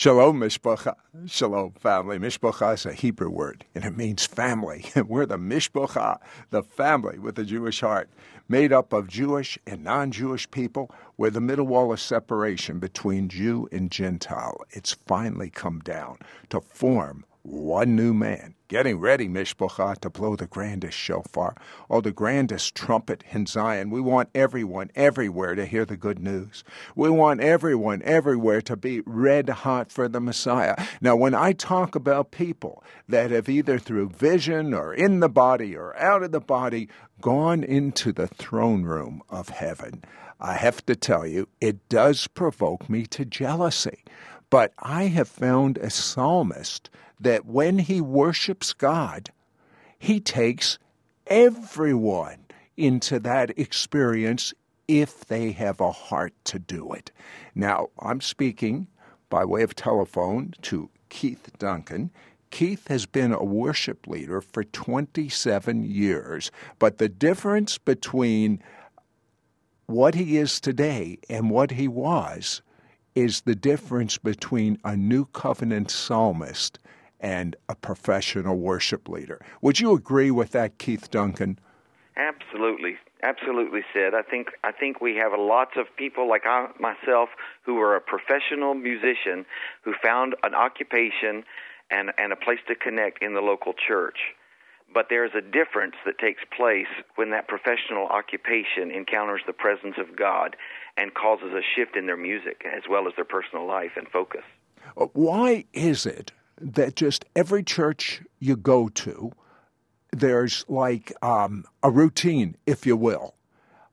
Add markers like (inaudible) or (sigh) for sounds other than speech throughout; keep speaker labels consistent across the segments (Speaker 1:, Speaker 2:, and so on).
Speaker 1: Shalom, Mishpacha. Shalom, family. Mishpacha is a Hebrew word, and it means family. (laughs) We're the Mishpacha, the family with a Jewish heart, made up of Jewish and non Jewish people. We're the middle wall of separation between Jew and Gentile. It's finally come down to form one new man, getting ready, Mishpacha, to blow the grandest shofar, or the grandest trumpet in Zion. We want everyone everywhere to hear the good news. We want everyone everywhere to be red hot for the Messiah. Now, when I talk about people that have either through vision or in the body or out of the body gone into the throne room of heaven, I have to tell you, it does provoke me to jealousy. But I have found a psalmist that when he worships God, he takes everyone into that experience if they have a heart to do it. Now, I'm speaking by way of telephone to Keith Duncan. Keith has been a worship leader for 27 years, but the difference between what he is today and what he was is the difference between a new covenant psalmist and a professional worship leader. Would you agree with that, Keith Duncan?
Speaker 2: Absolutely, absolutely, Sid. I think I think we have lots of people like I myself who are a professional musician who found an occupation and and a place to connect in the local church. But there's a difference that takes place when that professional occupation encounters the presence of God and causes a shift in their music as well as their personal life and focus.
Speaker 1: Uh, why is it that just every church you go to, there's like um, a routine, if you will.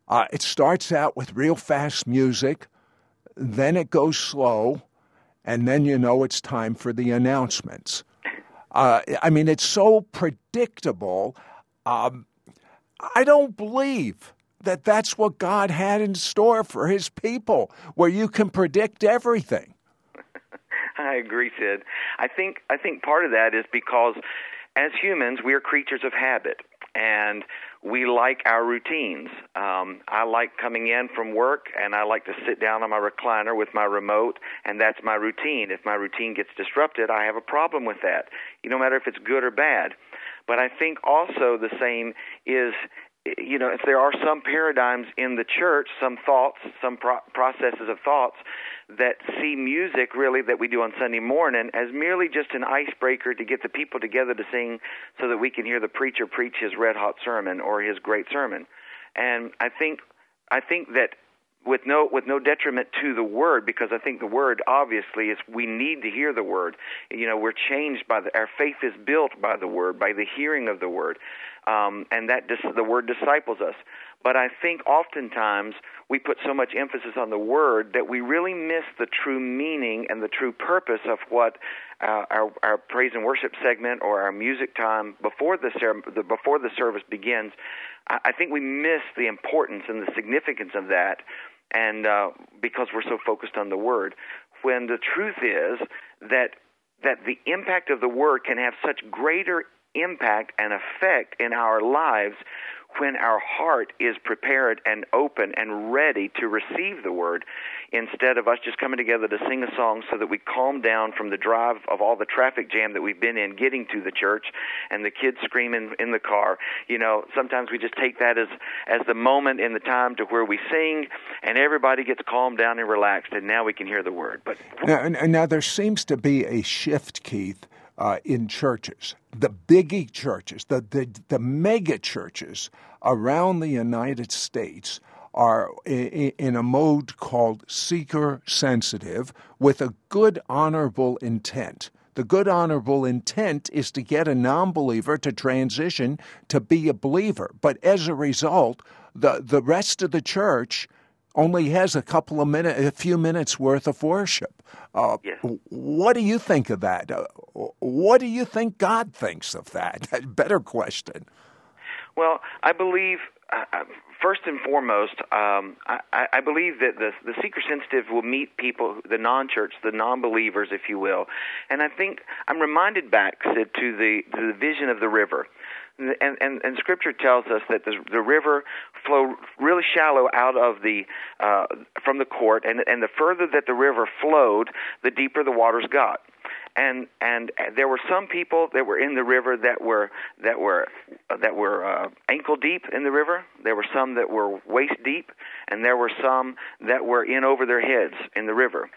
Speaker 1: Uh, it starts out with real fast music, then it goes slow, and then you know it's time for the announcements. Uh, I mean, it's so predictable. Um, I don't believe that that's what God had in store for his people, where you can predict everything.
Speaker 2: I agree, Sid. I think I think part of that is because as humans we are creatures of habit and we like our routines. Um, I like coming in from work and I like to sit down on my recliner with my remote, and that's my routine. If my routine gets disrupted, I have a problem with that, no matter if it's good or bad. But I think also the same is you know, if there are some paradigms in the church, some thoughts, some pro- processes of thoughts that see music really that we do on Sunday morning as merely just an icebreaker to get the people together to sing so that we can hear the preacher preach his red hot sermon or his great sermon. And I think I think that with no with no detriment to the word because I think the word obviously is we need to hear the word. You know, we're changed by the our faith is built by the word, by the hearing of the word um, and that dis- the word disciples us. But I think oftentimes we put so much emphasis on the word that we really miss the true meaning and the true purpose of what uh, our, our praise and worship segment or our music time before the, ser- the before the service begins. I, I think we miss the importance and the significance of that, and uh, because we're so focused on the word. When the truth is that that the impact of the word can have such greater impact and effect in our lives when our heart is prepared and open and ready to receive the word instead of us just coming together to sing a song so that we calm down from the drive of all the traffic jam that we've been in getting to the church and the kids screaming in the car. You know sometimes we just take that as as the moment in the time to where we sing and everybody gets calmed down and relaxed and now we can hear the word. But
Speaker 1: now, now there seems to be a shift keith uh, in churches, the biggie churches, the, the, the mega churches around the United States are in a mode called seeker sensitive with a good, honorable intent. The good, honorable intent is to get a non believer to transition to be a believer. But as a result, the, the rest of the church only has a couple of minutes, a few minutes worth of worship. Uh,
Speaker 2: yes.
Speaker 1: What do you think of that? Uh, what do you think God thinks of that? (laughs) Better question.
Speaker 2: Well, I believe uh, uh, first and foremost, um, I, I believe that the the seeker sensitive will meet people, the non-church, the non-believers, if you will, and I think I'm reminded back Sid, to the to the vision of the river and, and, and Scripture tells us that the, the river flowed really shallow out of the uh, from the court, and and the further that the river flowed, the deeper the waters got. And and there were some people that were in the river that were that were that were uh, ankle deep in the river. There were some that were waist deep, and there were some that were in over their heads in the river.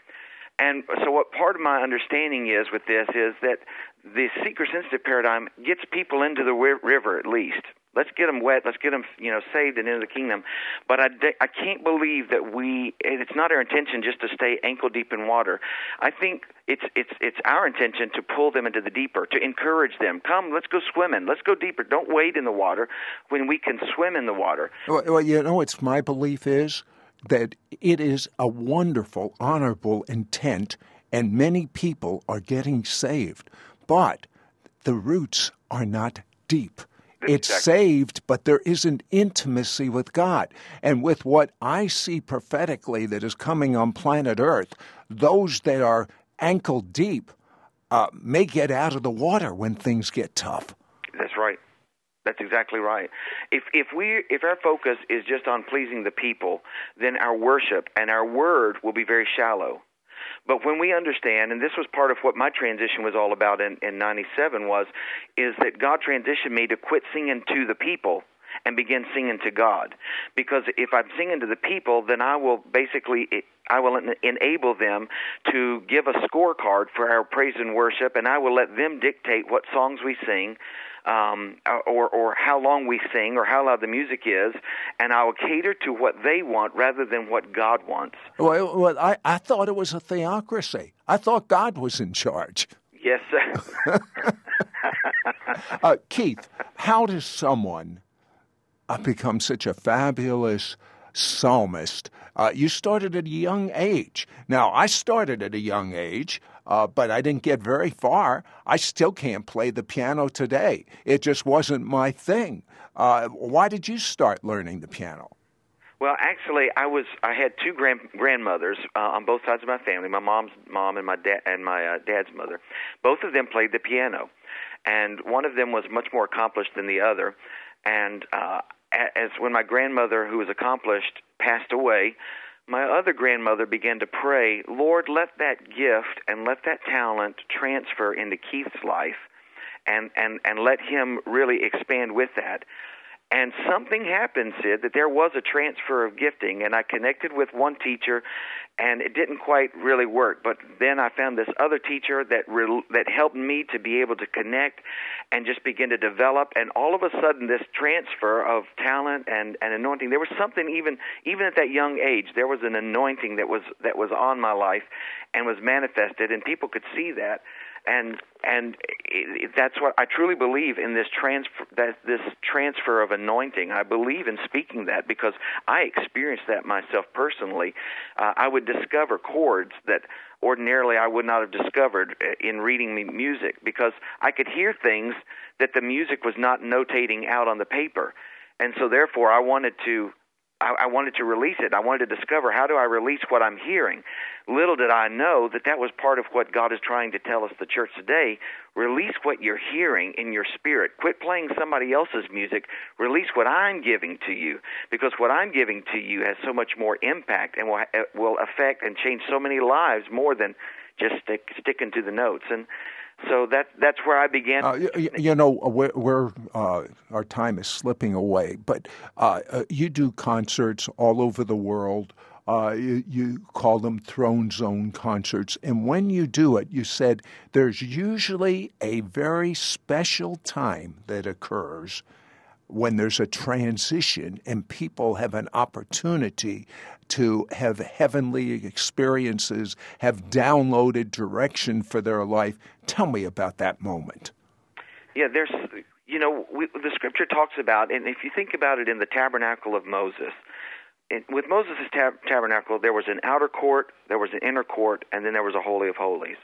Speaker 2: And so, what part of my understanding is with this is that the seeker sensitive paradigm gets people into the river at least. Let's get them wet. Let's get them, you know, saved and into the kingdom. But I, I can't believe that we. It's not our intention just to stay ankle deep in water. I think it's it's it's our intention to pull them into the deeper, to encourage them. Come, let's go swimming. Let's go deeper. Don't wade in the water when we can swim in the water.
Speaker 1: Well, well you know, it's my belief is that it is a wonderful, honorable intent, and many people are getting saved. But the roots are not deep. It's saved, but there isn't intimacy with God. And with what I see prophetically that is coming on planet Earth, those that are ankle deep uh, may get out of the water when things get tough.
Speaker 2: That's right. That's exactly right. If if we if our focus is just on pleasing the people, then our worship and our word will be very shallow. But when we understand, and this was part of what my transition was all about in, in 97 was, is that God transitioned me to quit singing to the people and begin singing to God. Because if I'm singing to the people, then I will basically I will enable them to give a scorecard for our praise and worship, and I will let them dictate what songs we sing um, or or how long we sing or how loud the music is, and I will cater to what they want rather than what God wants.
Speaker 1: Well, well I, I thought it was a theocracy. I thought God was in charge.
Speaker 2: Yes, sir. (laughs) (laughs)
Speaker 1: uh, Keith, how does someone uh, become such a fabulous psalmist? Uh, you started at a young age. Now, I started at a young age uh, but I didn't get very far. I still can't play the piano today. It just wasn't my thing. Uh, why did you start learning the piano?
Speaker 2: Well, actually, I was I had two grand grandmothers uh, on both sides of my family. My mom's mom and my dad and my uh, dad's mother. Both of them played the piano, and one of them was much more accomplished than the other. And uh, as when my grandmother, who was accomplished, passed away, my other grandmother began to pray, Lord, let that gift and let that talent transfer into Keith's life and, and, and let him really expand with that. And something happened, Sid, that there was a transfer of gifting, and I connected with one teacher, and it didn't quite really work. But then I found this other teacher that re- that helped me to be able to connect and just begin to develop. And all of a sudden, this transfer of talent and, and anointing, there was something even even at that young age, there was an anointing that was that was on my life and was manifested, and people could see that and and it, that's what I truly believe in this transfer that this transfer of anointing. I believe in speaking that because I experienced that myself personally. Uh, I would discover chords that ordinarily I would not have discovered uh, in reading music because I could hear things that the music was not notating out on the paper. And so therefore I wanted to I, I wanted to release it. I wanted to discover how do I release what I'm hearing. Little did I know that that was part of what God is trying to tell us, the church today. Release what you're hearing in your spirit. Quit playing somebody else's music. Release what I'm giving to you, because what I'm giving to you has so much more impact and will will affect and change so many lives more than just stick, sticking to the notes. And so that that's where I began. Uh,
Speaker 1: you, you, know, we're, we're uh, our time is slipping away, but uh, uh you do concerts all over the world. Uh, you, you, call them throne zone concerts, and when you do it, you said there's usually a very special time that occurs when there's a transition and people have an opportunity to have heavenly experiences, have downloaded direction for their life. Tell me about that moment.
Speaker 2: Yeah, there's, you know, we, the scripture talks about, and if you think about it in the tabernacle of Moses, it, with Moses' tab- tabernacle, there was an outer court, there was an inner court, and then there was a holy of holies.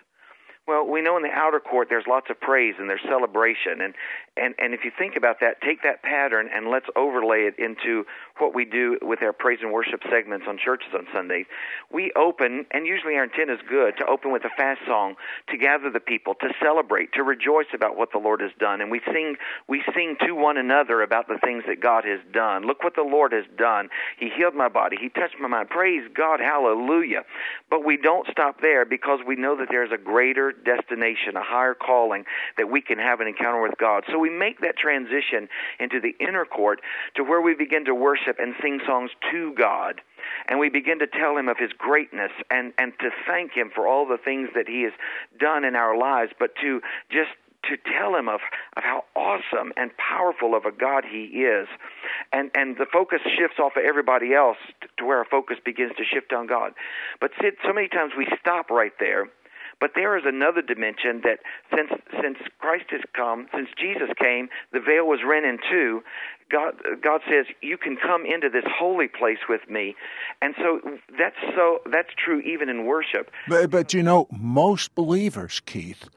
Speaker 2: Well, we know in the outer court there's lots of praise and there's celebration, and and and if you think about that, take that pattern and let's overlay it into what we do with our praise and worship segments on churches on Sundays. We open, and usually our intent is good, to open with a fast song to gather the people, to celebrate, to rejoice about what the Lord has done, and we sing we sing to one another about the things that God has done. Look what the Lord has done. He healed my body. He touched my mind. Praise God, hallelujah. But we don't stop there because we know that there's a greater destination, a higher calling that we can have an encounter with God. So we make that transition into the inner court to where we begin to worship and sing songs to God. And we begin to tell him of his greatness and, and to thank him for all the things that he has done in our lives, but to just to tell him of, of how awesome and powerful of a God he is. And and the focus shifts off of everybody else to where our focus begins to shift on God. But Sid, so many times we stop right there but there is another dimension that since since Christ has come, since Jesus came, the veil was rent in two. God God says you can come into this holy place with me, and so that's so that's true even in worship.
Speaker 1: But but you know most believers, Keith,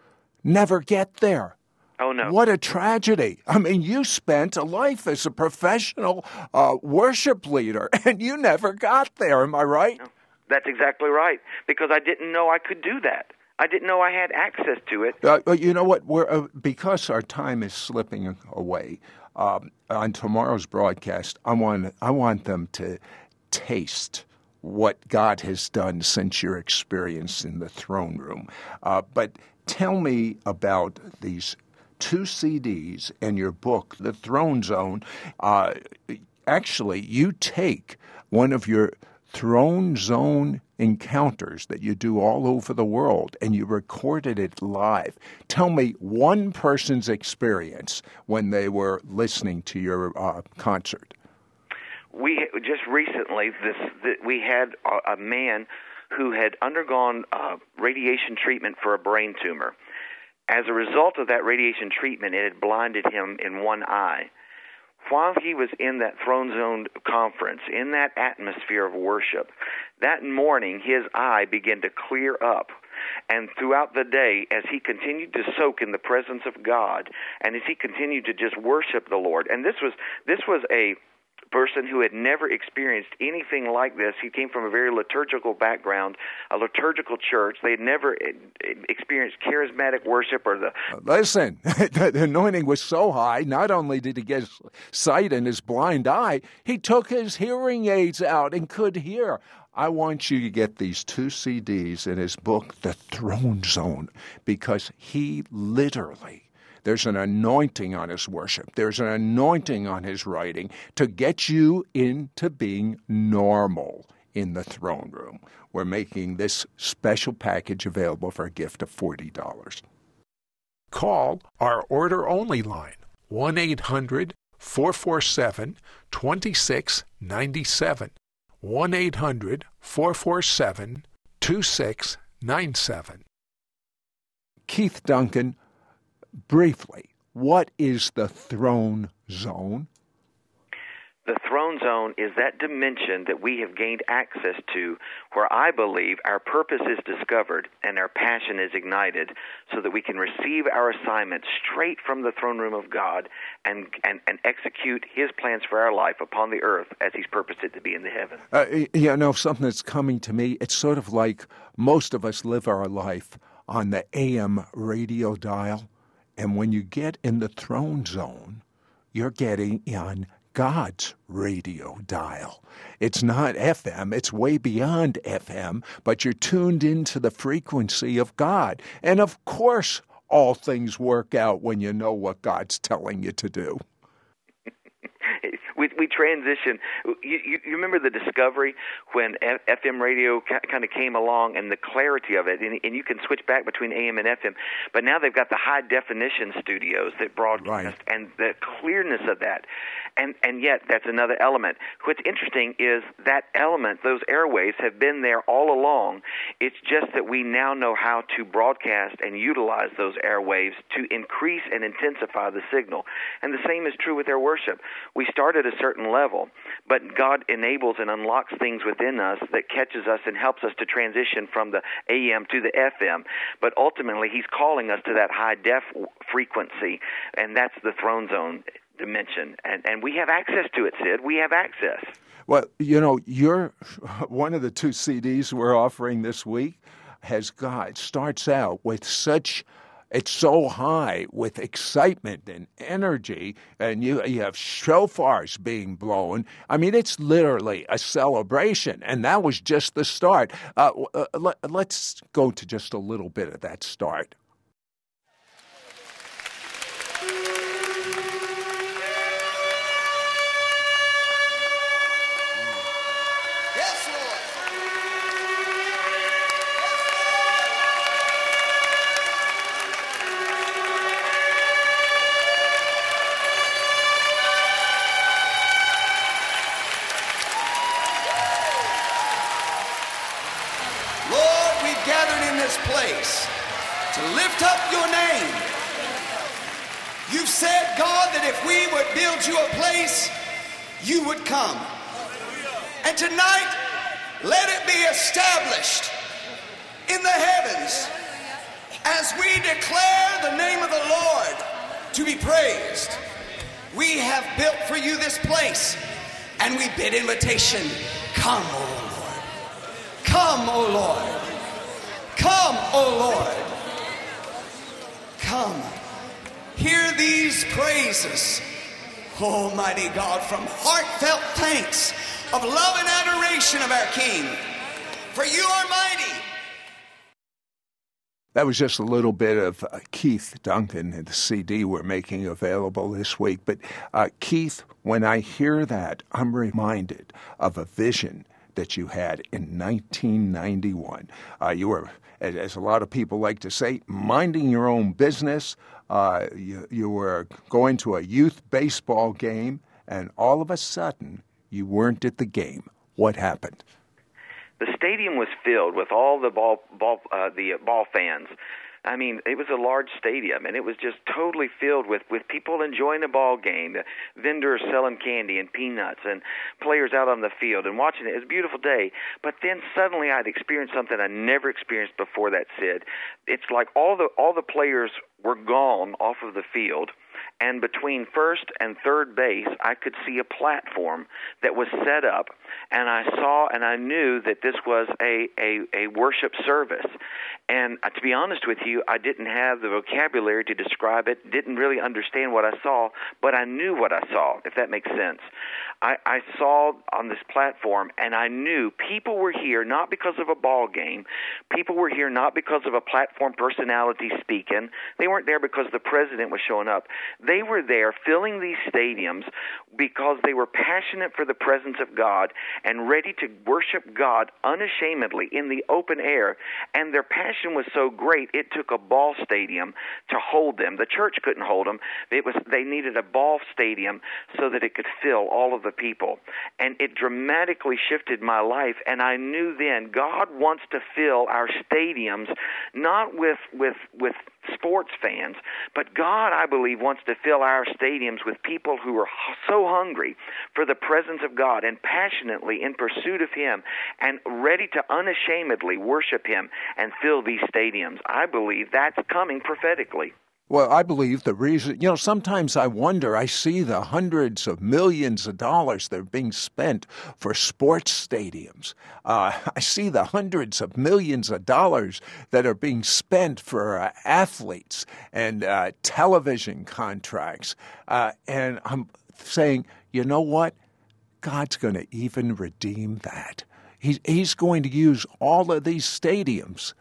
Speaker 1: never get there.
Speaker 2: Oh no!
Speaker 1: What a tragedy! I mean, you spent a life as a professional uh, worship leader, (laughs) and you never got there. Am I right? No,
Speaker 2: that's exactly right. Because I didn't know I could do that. I didn't know I had access to it.
Speaker 1: Uh, you know what? Uh, because our time is slipping away um, on tomorrow's broadcast, I want I want them to taste what God has done since your experience in the throne room. Uh, but tell me about these two CDs and your book, The Throne Zone. Uh, actually, you take one of your throne zone encounters that you do all over the world and you recorded it live. Tell me one person's experience when they were listening to your uh, concert.
Speaker 2: We just recently this, we had a, a man who had undergone uh, radiation treatment for a brain tumor. As a result of that radiation treatment, it had blinded him in one eye while he was in that throne zone conference, in that atmosphere of worship, that morning his eye began to clear up. And throughout the day, as he continued to soak in the presence of God, and as he continued to just worship the Lord, and this was this was a person who had never experienced anything like this. He came from a very liturgical background, a liturgical church. They had never eh, experienced charismatic worship or the.
Speaker 1: Listen, (laughs) the anointing was so high, not only did he get sight in his blind eye, he took his hearing aids out and could hear. I want you to get these two CDs in his book, The Throne Zone, because he literally there's an anointing on his worship. There's an anointing on his writing to get you into being normal in the throne room. We're making this special package available for a gift of $40.
Speaker 3: Call our order only line 1 800 447 2697. 1 800 447 2697.
Speaker 1: Keith Duncan briefly, what is the throne zone?
Speaker 2: The throne zone is that dimension that we have gained access to where I believe our purpose is discovered and our passion is ignited so that we can receive our assignment straight from the throne room of God and, and, and execute His plans for our life upon the earth as He's purposed it to be in the heavens.
Speaker 1: Uh, you know, something that's coming to me, it's sort of like most of us live our life on the AM radio dial and when you get in the throne zone, you're getting on God's radio dial. It's not FM, it's way beyond FM, but you're tuned into the frequency of God. And of course, all things work out when you know what God's telling you to do
Speaker 2: we we transition. You, you, you remember the discovery when F, FM radio ca- kind of came along and the clarity of it, and, and you can switch back between AM and FM. But now they've got the high definition studios that broadcast
Speaker 1: right.
Speaker 2: and the clearness of that. And and yet that's another element. What's interesting is that element, those airwaves have been there all along. It's just that we now know how to broadcast and utilize those airwaves to increase and intensify the signal. And the same is true with our worship. We start at a certain level. But God enables and unlocks things within us that catches us and helps us to transition from the AM to the FM. But ultimately, He's calling us to that high def frequency, and that's the throne zone dimension. And, and we have access to it, Sid. We have access.
Speaker 1: Well, you know, you're (laughs) one of the two CDs we're offering this week has got starts out with such it's so high with excitement and energy, and you, you have shofars being blown. I mean, it's literally a celebration, and that was just the start. Uh, uh, let, let's go to just a little bit of that start.
Speaker 4: Come,
Speaker 5: And tonight, let it be established in the heavens as we declare the name of the Lord to be praised. We have built for you this place, and we bid invitation come,
Speaker 4: O Lord. Come, O Lord. Come, O Lord. Come. Hear these praises, Almighty God, from heartfelt thanks of love and adoration of our King. For you are mighty.
Speaker 1: That was just a little bit of uh, Keith Duncan and the CD we're making available this week. But uh, Keith, when I hear that, I'm reminded of a vision that you had in 1991. Uh, you were, as a lot of people like to say, minding your own business. Uh, you, you were going to a youth baseball game, and all of a sudden, you weren't at the game. What happened?
Speaker 2: The stadium was filled with all the ball, ball, uh, the ball fans I mean, it was a large stadium, and it was just totally filled with with people enjoying the ball game, vendors selling candy and peanuts, and players out on the field and watching it. It was a beautiful day. But then suddenly, I'd experienced something I never experienced before. That Sid, it's like all the all the players were gone off of the field and between first and third base, I could see a platform that was set up, and I saw and I knew that this was a a, a worship service. And uh, to be honest with you, I didn't have the vocabulary to describe it, didn't really understand what I saw, but I knew what I saw, if that makes sense. I, I saw on this platform, and I knew people were here not because of a ball game. People were here not because of a platform personality speaking. They weren't there because the president was showing up. They were there filling these stadiums because they were passionate for the presence of God and ready to worship God unashamedly in the open air. And their passion was so great, it took a ball stadium to hold them. The church couldn't hold them. It was they needed a ball stadium so that it could fill all of the people. And it dramatically shifted my life. And I knew then God wants to fill our stadiums not with with with sports fans, but God, I believe, wants to fill our stadiums with people who are so hungry for the presence of God and passionately in pursuit of Him and ready to unashamedly worship Him and fill these stadiums. I believe that's coming prophetically.
Speaker 1: Well, I believe the reason, you know, sometimes I wonder, I see the hundreds of millions of dollars that are being spent for sports stadiums. Uh, (laughs) I see the hundreds of millions of dollars that are being spent for uh, athletes and uh, television contracts. Uh, and I'm saying, you know what? God's going to even redeem that. He's, he's going to use all of these stadiums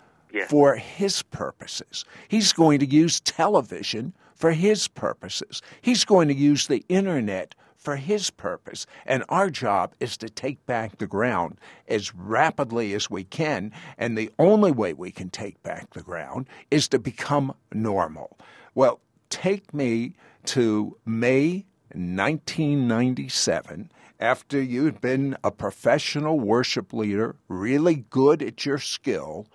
Speaker 1: for his purposes. He's going to use television for his purposes. He's going to use the internet for his purpose. And our job is to take back the ground as rapidly as we can. And the only way we can take back the ground is to become normal. Well, take me to May 1997 after you'd been a professional worship leader, really good at your skill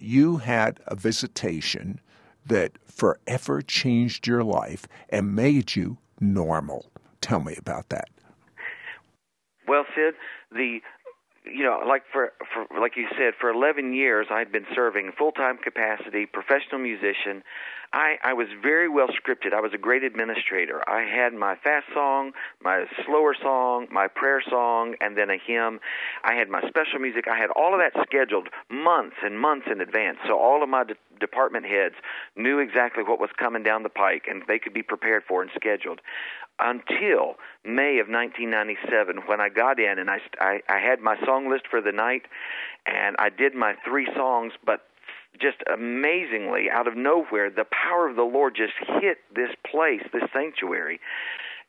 Speaker 1: you had a visitation that forever changed your life and made you normal. Tell me about that.
Speaker 2: Well, Sid, the you know, like for, for like you said, for 11 years I'd been serving full time capacity, professional musician. I, I was very well scripted. I was a great administrator. I had my fast song, my slower song, my prayer song, and then a hymn. I had my special music. I had all of that scheduled months and months in advance. So all of my de- department heads knew exactly what was coming down the pike and they could be prepared for and scheduled until May of 1997 when I got in and I, I, I had my song list for the night and I did my three songs, but just amazingly out of nowhere the power of the lord just hit this place this sanctuary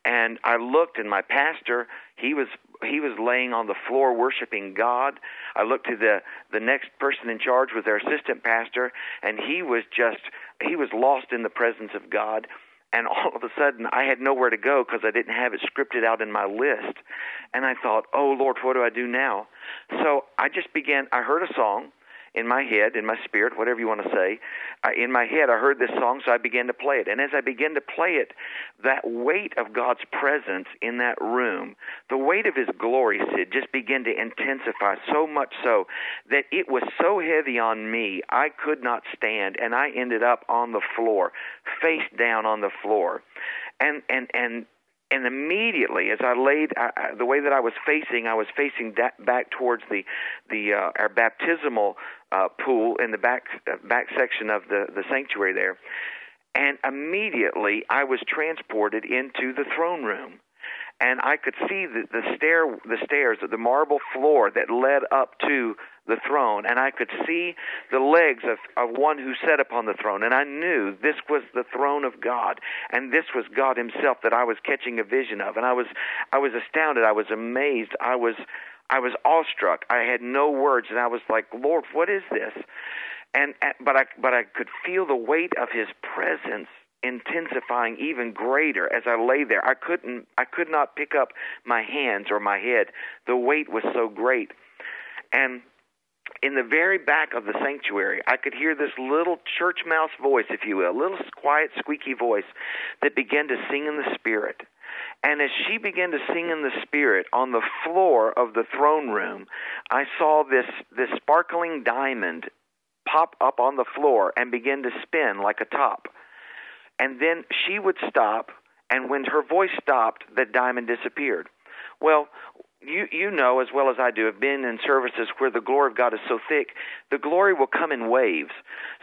Speaker 2: and i looked and my pastor he was he was laying on the floor worshiping god i looked to the the next person in charge was their assistant pastor and he was just he was lost in the presence of god and all of a sudden I had nowhere to go because I didn't have it scripted out in my list. And I thought, oh Lord, what do I do now? So I just began. I heard a song, in my head, in my spirit, whatever you want to say, I, in my head, I heard this song, so I began to play it. And as I began to play it, that weight of God's presence in that room, the weight of His glory, Sid, just began to intensify so much so that it was so heavy on me, I could not stand, and I ended up on the floor, face down on the floor. And, and, and and immediately as I laid uh, the way that I was facing, I was facing da- back towards the the uh, our baptismal uh, pool in the back uh, back section of the the sanctuary there, and immediately I was transported into the throne room. And I could see the, the stair, the stairs, the marble floor that led up to the throne, and I could see the legs of, of one who sat upon the throne, and I knew this was the throne of God, and this was God Himself that I was catching a vision of, and I was, I was astounded, I was amazed, I was, I was awestruck, I had no words, and I was like, Lord, what is this? And, but I, but I could feel the weight of His presence intensifying even greater as I lay there. I couldn't I could not pick up my hands or my head. The weight was so great. And in the very back of the sanctuary, I could hear this little church mouse voice, if you will, a little quiet, squeaky voice that began to sing in the Spirit. And as she began to sing in the Spirit on the floor of the throne room, I saw this, this sparkling diamond pop up on the floor and begin to spin like a top and then she would stop, and when her voice stopped, the diamond disappeared. Well, you you know as well as I do have been in services where the glory of God is so thick, the glory will come in waves.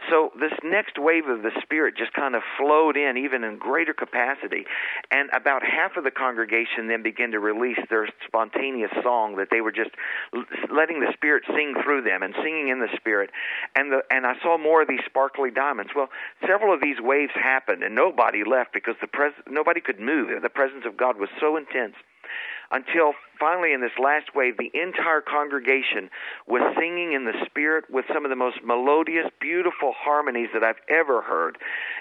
Speaker 2: So this next wave of the Spirit just kind of flowed in, even in greater capacity, and about half of the congregation then began to release their spontaneous song that they were just letting the Spirit sing through them and singing in the Spirit, and the and I saw more of these sparkly diamonds. Well, several of these waves happened, and nobody left because the pres nobody could move. The presence of God was so intense until finally in this last wave the entire congregation was singing in the spirit with some of the most melodious beautiful harmonies that I've ever heard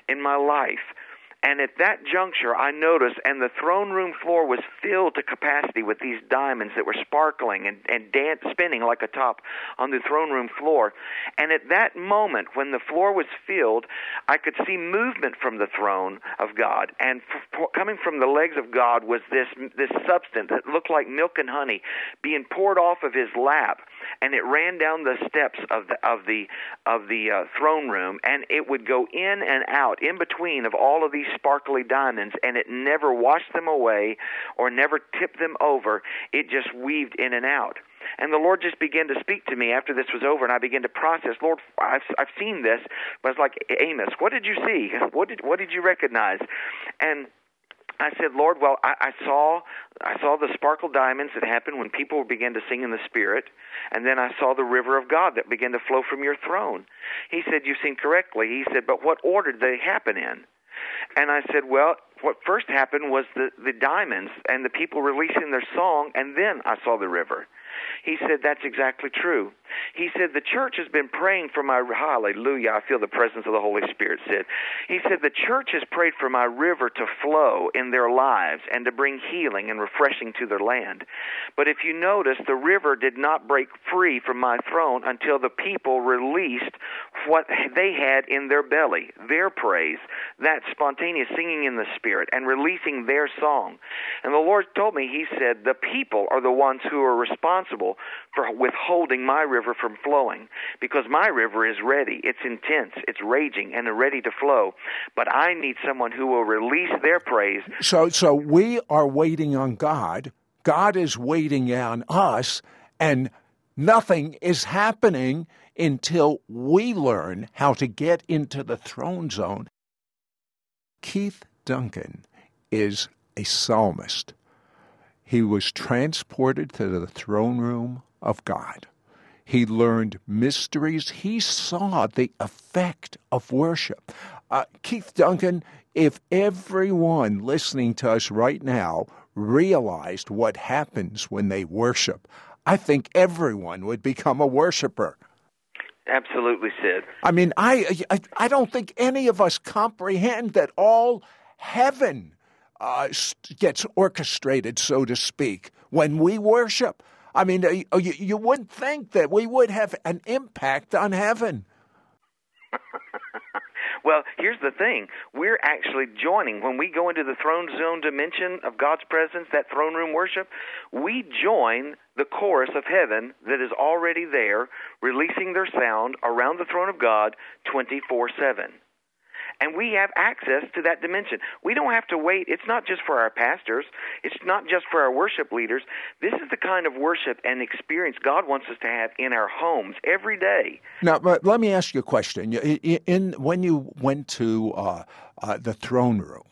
Speaker 2: in my life and at that juncture, I noticed, and the throne room floor was filled to capacity with these diamonds that were sparkling and, and dance, spinning like a top on the throne room floor. And at that moment, when the floor was filled, I could see movement from the throne of God. And f- coming from the legs of God was this, this substance that looked like milk and honey being poured off of his lap and it ran down the steps of the of the of the uh, throne room, and it would go in and out in between of all of these sparkly diamonds, and it never washed them away or never tipped them over. It just weaved in and out. And the Lord just began to speak to me after this was over, and I began to process. Lord, I've I've seen this, but it's like Amos. What did you see? What did what did you recognize? And I said, Lord, well, I, I saw I saw the sparkle diamonds that happened when people began to sing in the Spirit, and then I saw the river of God that began to flow from your throne. He said, You've seen correctly. He said, But what order did they happen in? And I said, Well, what first happened was the, the diamonds and the people releasing their song, and then I saw the river. He said, That's exactly true. He said, The church has been praying for my, hallelujah, I feel the presence of the Holy Spirit, Sid. He said, The church has prayed for my river to flow in their lives and to bring healing and refreshing to their land. But if you notice, the river did not break free from my throne until the people released what they had in their belly, their praise, that spontaneous singing in the Spirit, and releasing their song. And the Lord told me, He said, The people are the ones who are responsible for withholding my river from flowing because my river is ready. It's intense, it's raging, and ready to flow. But I need someone who will release their praise.
Speaker 1: So, so we are waiting on God. God is waiting on us, and nothing is happening until we learn how to get into the throne zone. Keith Duncan is a psalmist. He was transported to the throne room of God. He learned mysteries. He saw the effect of worship. Uh, Keith Duncan, if everyone listening to us right now realized what happens when they worship, I think everyone would become a worshiper.
Speaker 2: Absolutely, Sid.
Speaker 1: I mean, I, I, I don't think any of us comprehend that all heaven uh, gets orchestrated, so to speak, when we worship. I mean, uh, you, you wouldn't think that we would have an impact on heaven. (laughs)
Speaker 2: well, here's the thing. We're actually joining. When we go into the throne zone dimension of God's presence, that throne room worship, we join the chorus of heaven that is already there, releasing their sound around the throne of God 24 7 and we have access to that dimension. We don't have to wait. It's not just for our pastors, it's not just for our worship leaders. This is the kind of worship and experience God wants us to have in our homes every day.
Speaker 1: Now, let me ask you a question. In when you went to uh, uh, the throne room,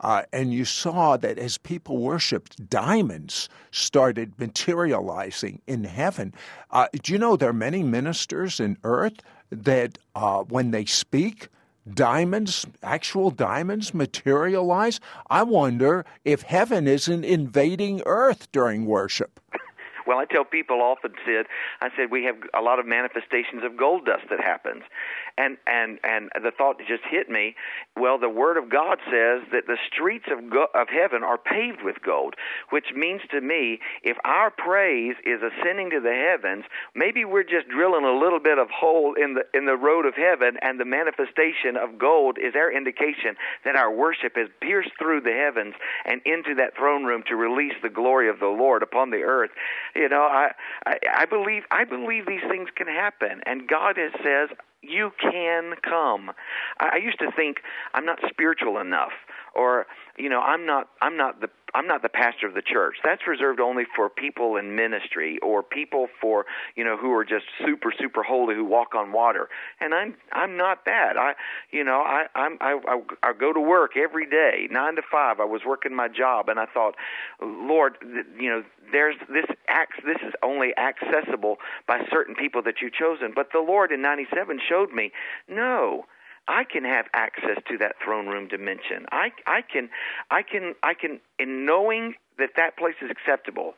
Speaker 1: uh, and you saw that as people worshiped, diamonds started materializing in heaven. Uh, do you know there are many ministers in earth that uh, when they speak, diamonds, actual diamonds materialize? I wonder if heaven isn't invading earth during worship. (laughs)
Speaker 2: Well, I tell people often, Sid, I said we have a lot of manifestations of gold dust that happens and and and the thought just hit me. Well, the Word of God says that the streets of go- of heaven are paved with gold, which means to me, if our praise is ascending to the heavens, maybe we're just drilling a little bit of hole in the in the road of heaven, and the manifestation of gold is our indication that our worship has pierced through the heavens and into that throne room to release the glory of the Lord upon the earth. You know, I I, I believe I believe these things can happen, and God has says you can come. I, used to think I'm not spiritual enough, or you know, I'm not I'm not the I'm not the pastor of the church. That's reserved only for people in ministry or people for you know who are just super super holy who walk on water. And I'm I'm not that. I you know I I'm I I, I go to work every day nine to five. I was working my job and I thought, Lord, you know there's this acts this is only accessible by certain people that you've chosen. But the Lord in '97 showed me no I can have access to that throne room dimension. I, I can, I can, I can, in knowing that that place is acceptable,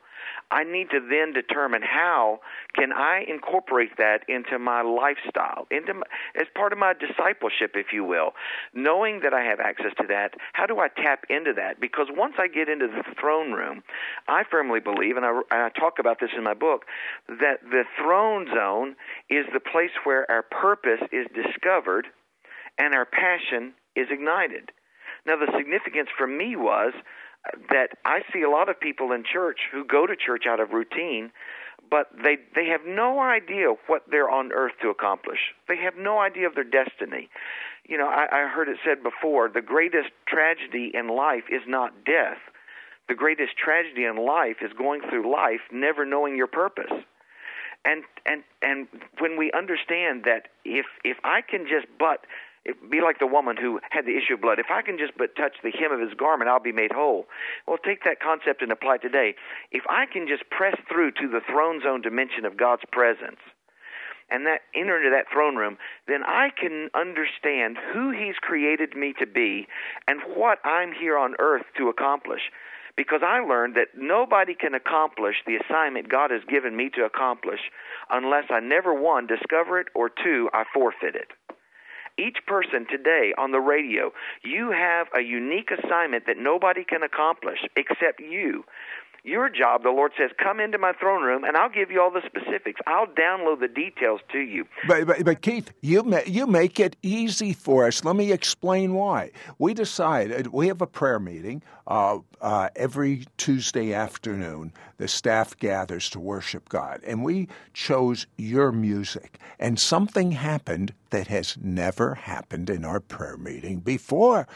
Speaker 2: I need to then determine how can I incorporate that into my lifestyle, into my, as part of my discipleship, if you will. Knowing that I have access to that, how do I tap into that? Because once I get into the throne room, I firmly believe, and I, and I talk about this in my book, that the throne zone is the place where our purpose is discovered and our passion is ignited. Now, the significance for me was that I see a lot of people in church who go to church out of routine, but they they have no idea what they're on earth to accomplish. They have no idea of their destiny. You know, I, I heard it said before: the greatest tragedy in life is not death. The greatest tragedy in life is going through life never knowing your purpose. And and and when we understand that if if I can just but it be like the woman who had the issue of blood. If I can just but touch the hem of his garment, I'll be made whole. Well, take that concept and apply it today. If I can just press through to the throne zone dimension of God's presence and that enter into that throne room, then I can understand who He's created me to be and what I'm here on earth to accomplish. because I learned that nobody can accomplish the assignment God has given me to accomplish unless I never one discover it or two I forfeit it. Each person today on the radio, you have a unique assignment that nobody can accomplish except you. Your job, the Lord says, come into my throne room and I'll give you all the specifics. I'll download the details to you.
Speaker 1: But, but, but Keith, you, ma- you make it easy for us. Let me explain why. We decided, we have a prayer meeting uh, uh, every Tuesday afternoon. The staff gathers to worship God. And we chose your music. And something happened that has never happened in our prayer meeting before.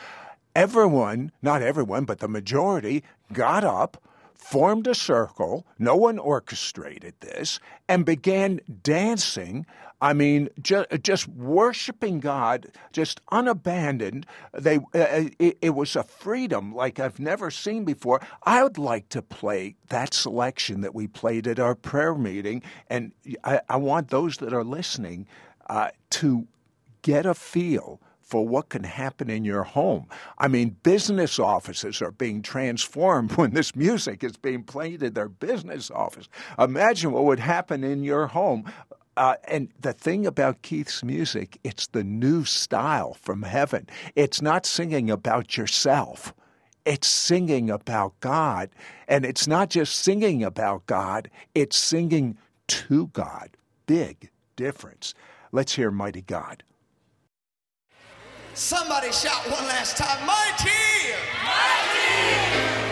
Speaker 1: Everyone, not everyone, but the majority, got up formed a circle, no one orchestrated this, and began dancing. I mean, just, just worshiping God, just unabandoned. They, uh, it, it, was a freedom like I've never seen before. I would like to play that selection that we played at our prayer meeting, and I, I want those that are listening uh, to get a feel for what can happen in your home. I mean, business offices are being transformed (laughs) when this music is being played in their business office. Imagine what would happen in your home. Uh, and the thing about Keith's music, it's the new style from heaven. It's not singing about yourself. It's singing about God. And it's not just singing about God, it's singing to God. Big difference. Let's hear Mighty God.
Speaker 5: Somebody shout one last time, Mighty! Mighty!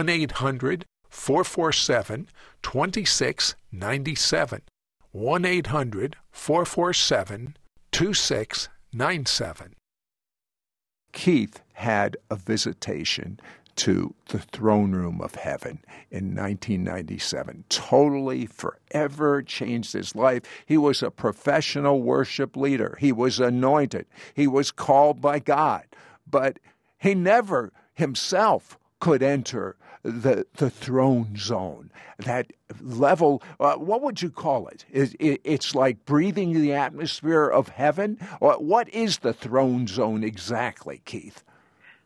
Speaker 3: 1 800 447 2697. 1 800 447 2697.
Speaker 1: Keith had a visitation to the throne room of heaven in 1997. Totally, forever changed his life. He was a professional worship leader. He was anointed. He was called by God. But he never himself could enter the the throne zone, that level. Uh, what would you call it? it? It's like breathing the atmosphere of heaven. What is the throne zone exactly, Keith?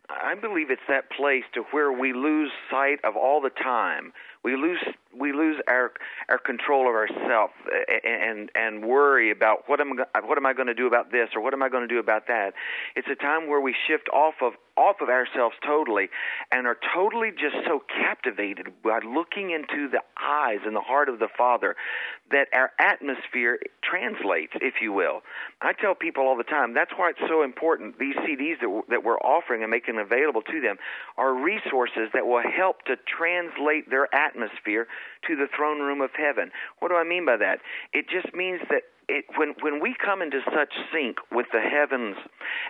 Speaker 2: I believe it's that place to where we lose sight of all the time. We lose we lose our our control of ourselves eh, eh, and and worry about what am what am I going to do about this or what am I going to do about that. It's a time where we shift off of off of ourselves totally and are totally just so captivated by looking into the eyes and the heart of the Father that our atmosphere translates, if you will. I tell people all the time that's why it's so important. These CDs that that we're offering and making available to them are resources that will help to translate their atmosphere to the throne room of heaven. What do I mean by that? It just means that it, when when we come into such sync with the heavens,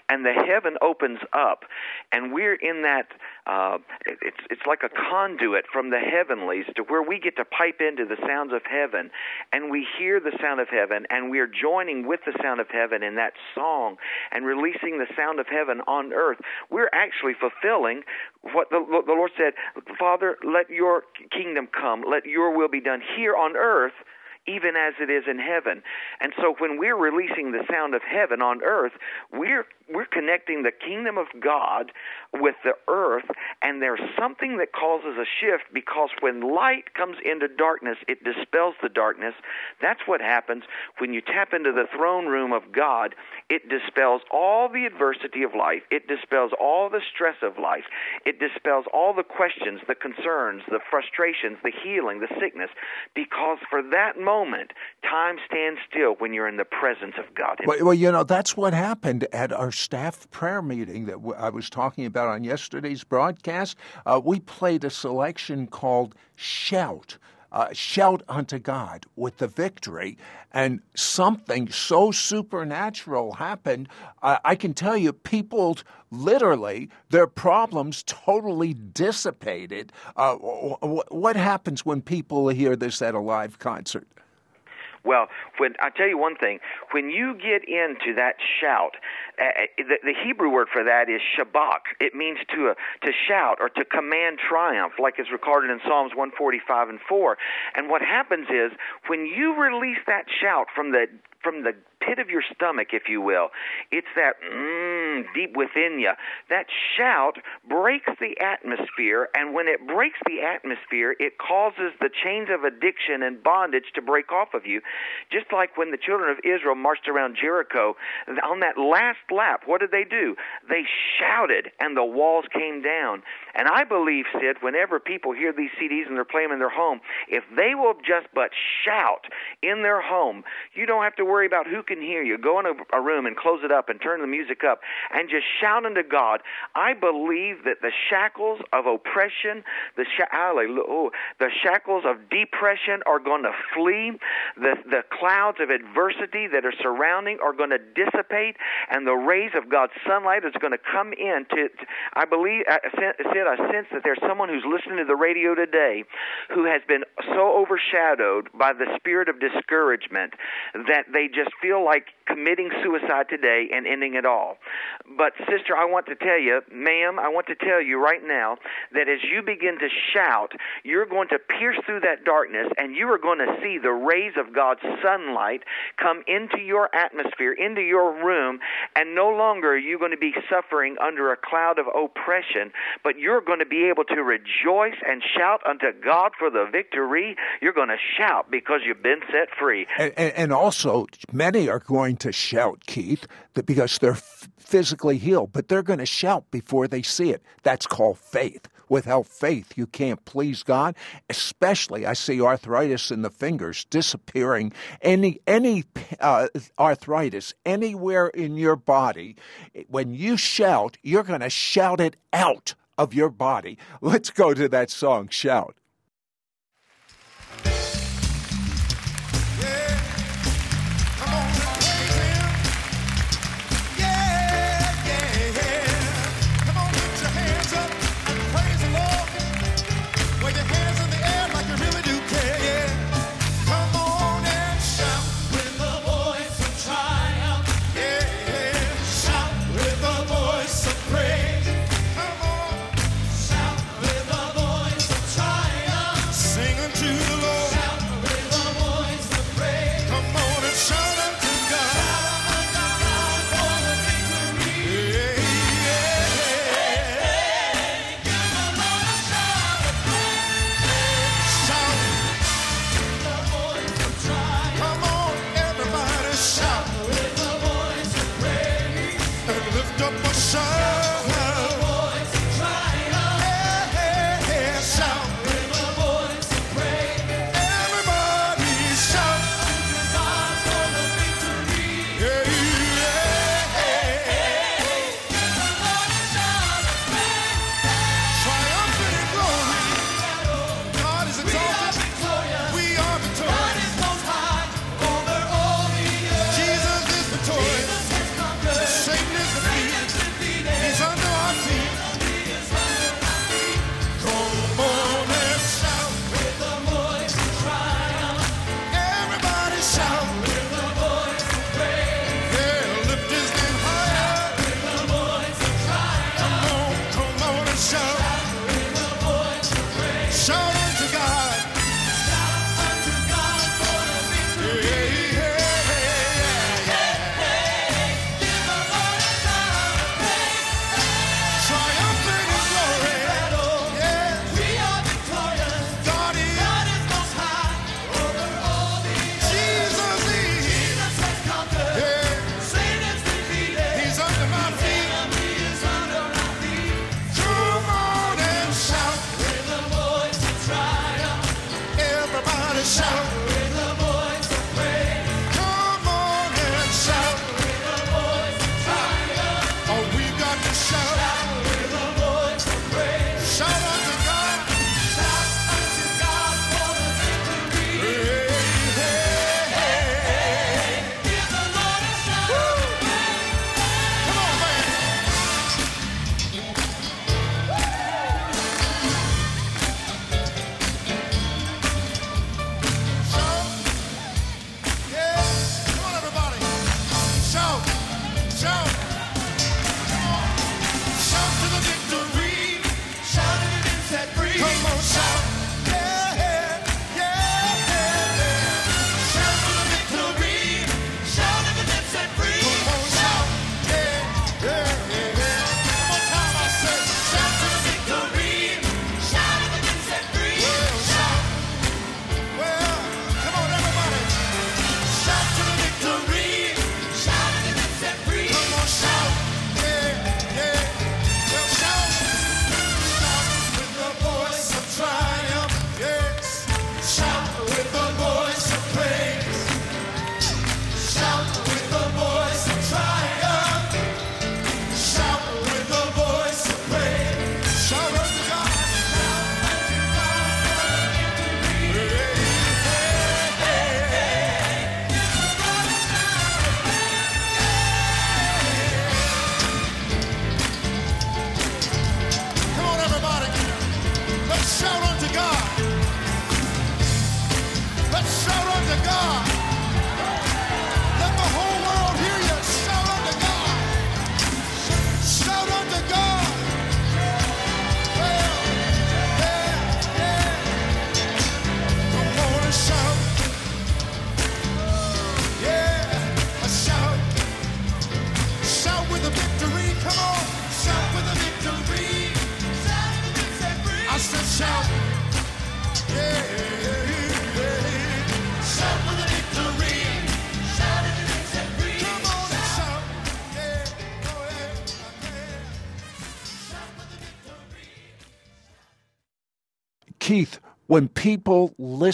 Speaker 2: and the heaven opens up, and we're in that, uh, it, it's it's like a conduit from the heavenlies to where we get to pipe into the sounds of heaven, and we hear the sound of heaven, and we are joining with the sound of heaven in that song, and releasing the sound of heaven on earth. We're actually fulfilling what the, the Lord said, Father, let your kingdom come, let your will be done here on earth even as it is in heaven. And so when we're releasing the sound of heaven on earth, we're we're connecting the kingdom of God with the earth, and there's something that causes a shift because when light comes into darkness, it dispels the darkness. That's what happens when you tap into the throne room of God. It dispels all the adversity of life, it dispels all the stress of life, it dispels all the questions, the concerns, the frustrations, the healing, the sickness, because for that moment, time stands still when you're in the presence of God.
Speaker 1: Well, well you know, that's what happened at our staff prayer meeting that I was talking about on yesterday's broadcast. Uh, we played a selection called Shout. Uh, shout unto God with the victory. And something so supernatural happened. I can tell you, people literally, their problems totally dissipated. Uh, what happens when people hear this at a live concert?
Speaker 2: Well, when I tell you one thing, when you get into that shout, uh, the, the Hebrew word for that is shabach. It means to uh, to shout or to command triumph, like is recorded in Psalms 145 and 4. And what happens is when you release that shout from the from the pit of your stomach, if you will. It's that mm, deep within you. That shout breaks the atmosphere, and when it breaks the atmosphere, it causes the chains of addiction and bondage to break off of you. Just like when the children of Israel marched around Jericho, on that last lap, what did they do? They shouted, and the walls came down. And I believe, Sid, whenever people hear these CDs and they're playing them in their home, if they will just but shout in their home, you don't have to worry about who can hear you. Go in a, a room and close it up and turn the music up and just shout unto God. I believe that the shackles of oppression, the, sh- oh, the shackles of depression are going to flee. The, the clouds of adversity that are surrounding are going to dissipate, and the rays of God's sunlight is going to come in. To, to I believe, I, said, I sense that there's someone who's listening to the radio today who has been so overshadowed by the spirit of discouragement that they just feel like committing suicide today and ending it all. But, sister, I want to tell you, ma'am, I want to tell you right now that as you begin to shout, you're going to pierce through that darkness and you are going to see the rays of God's sunlight come into your atmosphere, into your room, and no longer are you going to be suffering under a cloud of oppression, but you're going to be able to rejoice and shout unto God for the victory. You're going to shout because you've been set free.
Speaker 1: And, and also, many are going to shout, Keith, because they're physically healed, but they're going to shout before they see it. That's called faith.
Speaker 6: Without faith, you can't please God. Especially, I see arthritis in the fingers disappearing. Any any uh, arthritis anywhere in your body, when you shout, you're going to shout it out of your body. Let's go to that song, shout.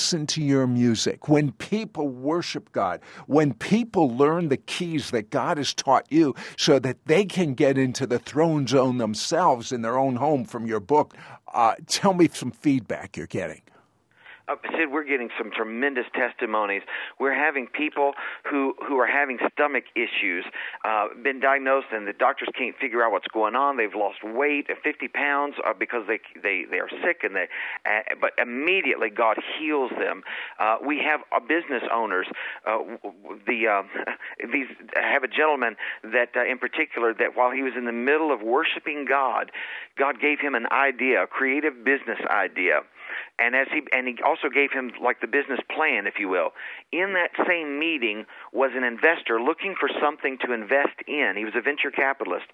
Speaker 1: Listen to your music, when people worship God, when people learn the keys that God has taught you so that they can get into the throne zone themselves in their own home from your book, uh, tell me some feedback you're getting
Speaker 2: uh, Sid, we're getting some tremendous testimonies. We're having people who who are having stomach issues, uh, been diagnosed, and the doctors can't figure out what's going on. They've lost weight, uh, 50 pounds, uh, because they they they are sick, and they uh, but immediately God heals them. Uh, we have uh, business owners. Uh, the uh, (laughs) these have a gentleman that uh, in particular that while he was in the middle of worshiping God, God gave him an idea, a creative business idea and as he and he also gave him like the business plan, if you will. In that same meeting was an investor looking for something to invest in. He was a venture capitalist.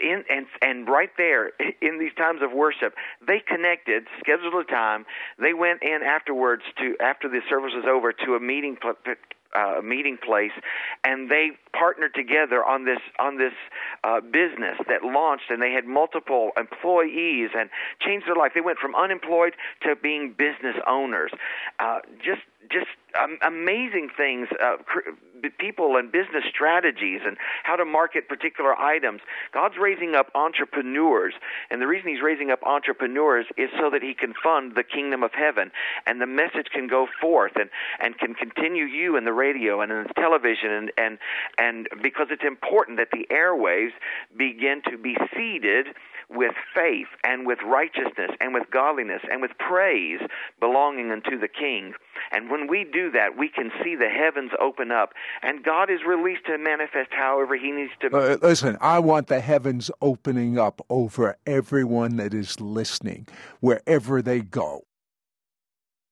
Speaker 2: In and and right there (laughs) in these times of worship, they connected, scheduled a time. They went in afterwards to after the service was over to a meeting uh, meeting place, and they partnered together on this on this uh, business that launched, and they had multiple employees and changed their life. They went from unemployed to being business owners. Uh, just just um, amazing things, uh, cr- people and business strategies, and how to market particular items. God's raising up entrepreneurs, and the reason He's raising up entrepreneurs is so that He can fund the kingdom of heaven, and the message can go forth and and can continue you in the radio and in the television, and and and because it's important that the airwaves begin to be seeded with faith and with righteousness and with godliness and with praise belonging unto the King. And when we do that, we can see the heavens open up, and God is released to manifest however He needs to.
Speaker 1: Uh, listen, I want the heavens opening up over everyone that is listening, wherever they go.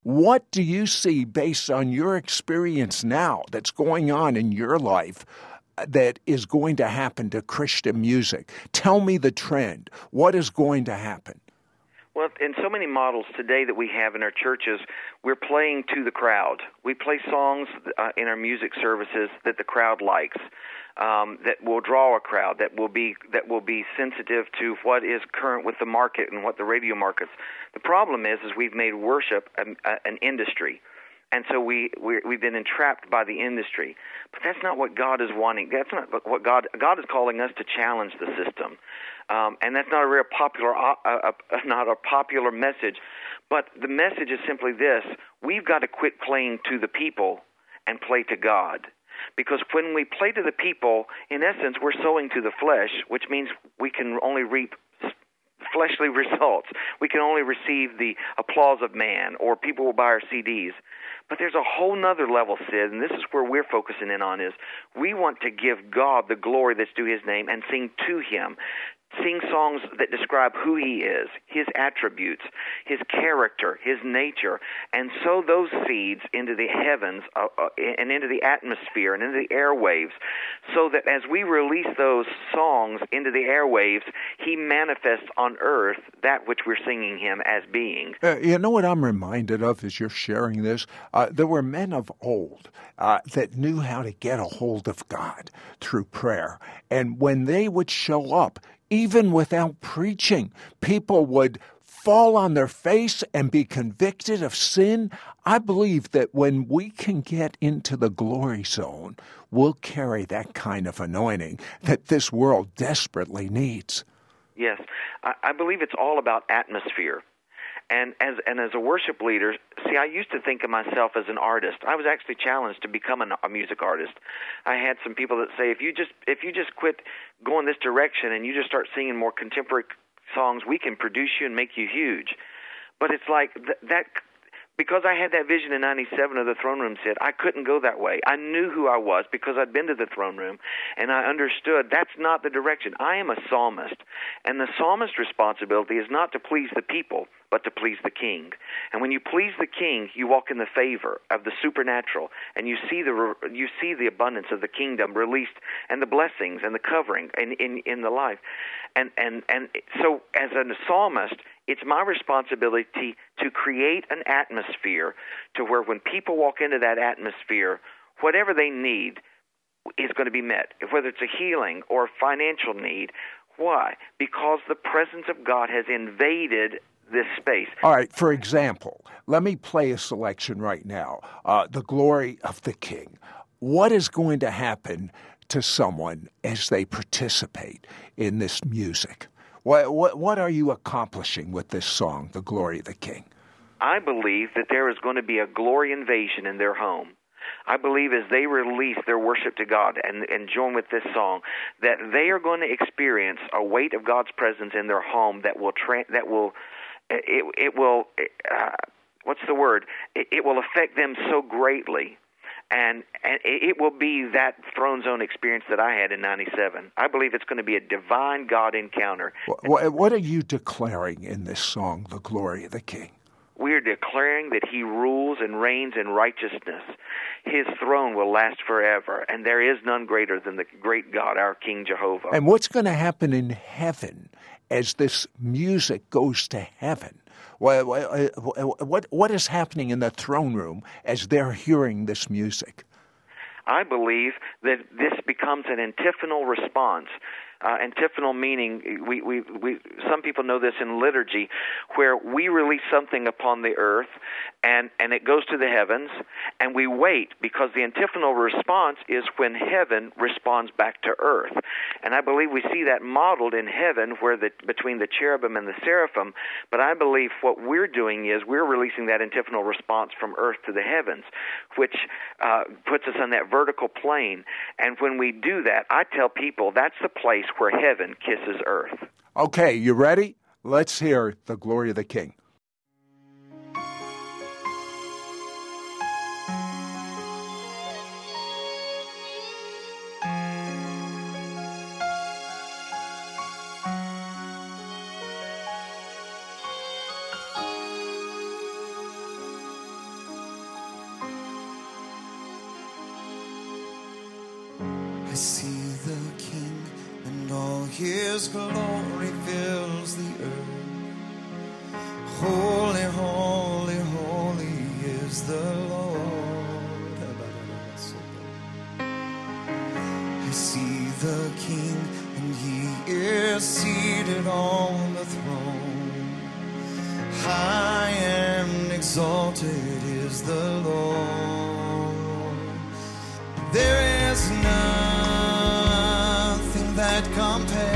Speaker 1: What do you see based on your experience now that's going on in your life that is going to happen to Christian music? Tell me the trend. What is going to happen?
Speaker 2: Well, in so many models today that we have in our churches, we're playing to the crowd. We play songs uh, in our music services that the crowd likes, um, that will draw a crowd, that will be that will be sensitive to what is current with the market and what the radio markets. The problem is, is we've made worship an, an industry and so we we we've been entrapped by the industry. But that's not what God is wanting. That's not what God God is calling us to challenge the system, um, and that's not a real popular uh, uh, uh, (laughs) not a popular message. But the message is simply this: we've got to quit playing to the people and play to God. Because when we play to the people, in essence, we're sowing to the flesh, which means we can only reap fleshly (laughs) results. We can only receive the applause of man, or people will buy our CDs. But there's a whole nother level, Sid, and this is where we're focusing in on is we want to give God the glory that's due his name and sing to him sing songs that describe who he is, his attributes, his character, his nature, and sow those seeds into the heavens uh, uh, and into the atmosphere and into the airwaves, so that as we release those songs into the airwaves, he manifests on earth that which we're singing him as being.
Speaker 1: Uh, you know what I'm reminded of as you're sharing this? Uh, there were men of old uh, that knew how to get a hold of God through prayer. And when they would show up, even without preaching. People would fall on their face and be convicted of sin. I believe that when we can get into the glory zone, we'll carry that kind of anointing that this world desperately needs.
Speaker 2: Yes, I believe it's all about atmosphere. And as and as a worship leader, see, I used to think of myself as an artist. I was actually challenged to become an, a music artist. I had some people that say, if you just if you just quit going this direction and you just start singing more contemporary songs, we can produce you and make you huge. But it's like th- that because I had that vision in 97 of the throne room Sid, I couldn't go that way. I knew who I was because I'd been to the throne room and I understood that's not the direction. I am a psalmist, and the psalmist's responsibility is not to please the people, but to please the king. And when you please the king, you walk in the favor of the supernatural and you see the you see the abundance of the kingdom released and the blessings and the covering in in, in the life. And and and so as a psalmist, it's my responsibility to create an atmosphere to where when people walk into that atmosphere, whatever they need is going to be met, whether it's a healing or a financial need. Why? Because the presence of God has invaded this space.
Speaker 1: All right, for example, let me play a selection right now uh, The Glory of the King. What is going to happen to someone as they participate in this music? What, what, what are you accomplishing with this song, The Glory of the King?
Speaker 2: I believe that there is going to be a glory invasion in their home. I believe as they release their worship to God and, and join with this song, that they are going to experience a weight of God's presence in their home that will tra- that will it it will uh, what's the word? It, it will affect them so greatly and and it will be that throne zone experience that I had in '97. I believe it's going to be a divine God encounter.
Speaker 1: What, what are you declaring in this song, "The Glory of the King"?
Speaker 2: We are declaring that He rules and reigns in righteousness. His throne will last forever, and there is none greater than the great God, our King Jehovah.
Speaker 1: And what's going to happen in heaven as this music goes to heaven? What, uh, what, what is happening in the throne room as they're hearing this music?
Speaker 2: I believe that this becomes an antiphonal response uh, antiphonal meaning. We, we, we, some people know this in liturgy, where we release something upon the earth, and and it goes to the heavens, and we wait because the antiphonal response is when heaven responds back to earth, and I believe we see that modeled in heaven, where the between the cherubim and the seraphim. But I believe what we're doing is we're releasing that antiphonal response from earth to the heavens, which uh, puts us on that vertical plane. And when we do that, I tell people that's the place place where heaven kisses earth.
Speaker 1: Okay, you ready? Let's hear the glory of the King.
Speaker 5: His glory fills the earth. Holy, holy, holy is the Lord. I see the King, and He is seated on the throne. High and exalted is the Lord. There is none that compares.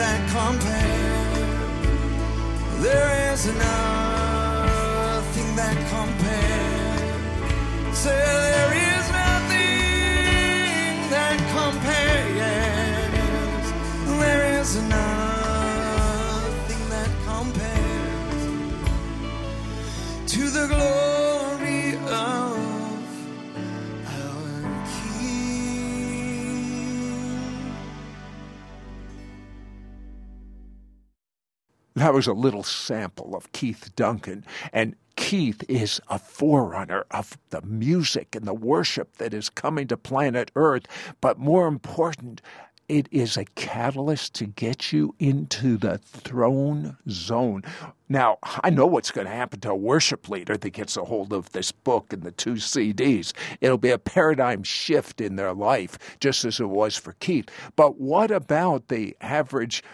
Speaker 5: That compares. There is nothing that compares. That
Speaker 1: was a little sample of Keith Duncan. And Keith is a forerunner of the music and the worship that is coming to planet Earth. But more important, it is a catalyst to get you into the throne zone. Now, I know what's going to happen to a worship leader that gets a hold of this book and the two CDs. It'll be a paradigm shift in their life, just as it was for Keith. But what about the average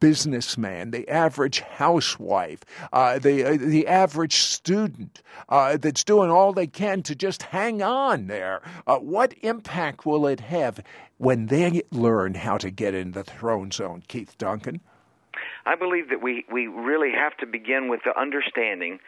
Speaker 1: businessman, the average housewife, uh, the uh, the average student uh, that's doing all they can to just hang on there? Uh, what impact will it have when they learn how to get in the throne zone, Keith Duncan?
Speaker 2: I believe that we, we really have to begin with the understanding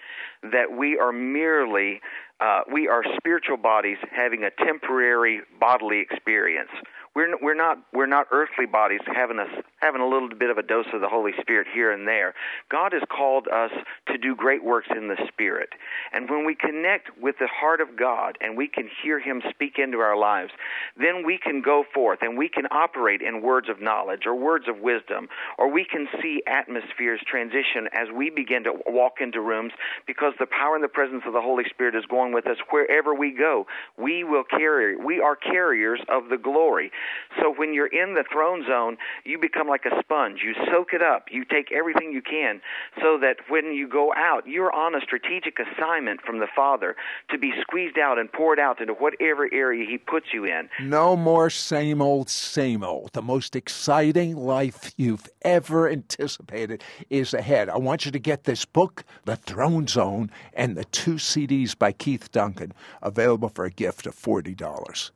Speaker 2: that we are merely uh, we are spiritual bodies having a temporary bodily experience. We're we're not we're not earthly bodies having a having a little bit of a dose of the Holy Spirit here and there. God has called us to do great works in the Spirit, and when we connect with the heart of God and we can hear Him speak into our lives, then we can go forth and we can operate in words of knowledge or words of wisdom, or we can see atmospheres transition as we begin to walk into rooms because the power and the presence of the Holy Spirit is going with us wherever we go. We will carry. We are carriers of the glory. So when you're in the throne zone, you become like a sponge. You soak it up. You take everything you can so that when you go out, you're on a strategic assignment from the Father to be squeezed out and poured out into whatever area He puts you in.
Speaker 1: No more same old, same old. The most exciting life you've ever anticipated is ahead. I want you to get this book, The Throne Zone, and the two CDs by Keith Duncan, available for a gift of $40.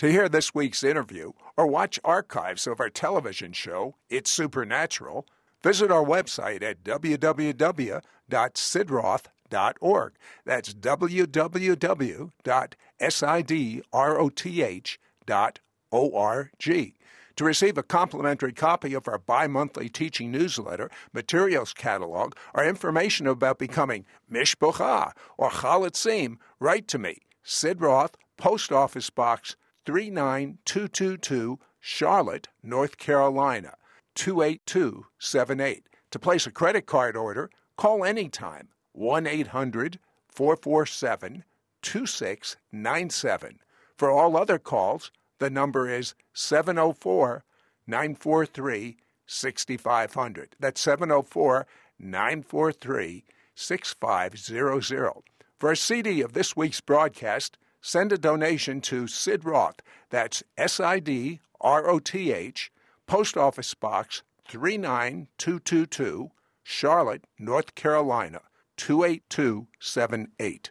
Speaker 1: To hear this week's interview or watch archives of our television show, It's Supernatural, visit our website at www.sidroth.org. That's www.sidroth.org. To receive a complimentary copy of our bi monthly teaching newsletter, materials catalog, or information about becoming Mishpocha or Chalutzim, write to me, Sid Roth, Post Office Box 39222, Charlotte, North Carolina 28278. To place a credit card order, call anytime 1 800 447 2697. For all other calls, the number is 704 943 6500. That's 704 943 6500. For a CD of this week's broadcast, send a donation to Sid Roth. That's S I D R O T H, Post Office Box 39222, Charlotte, North Carolina 28278.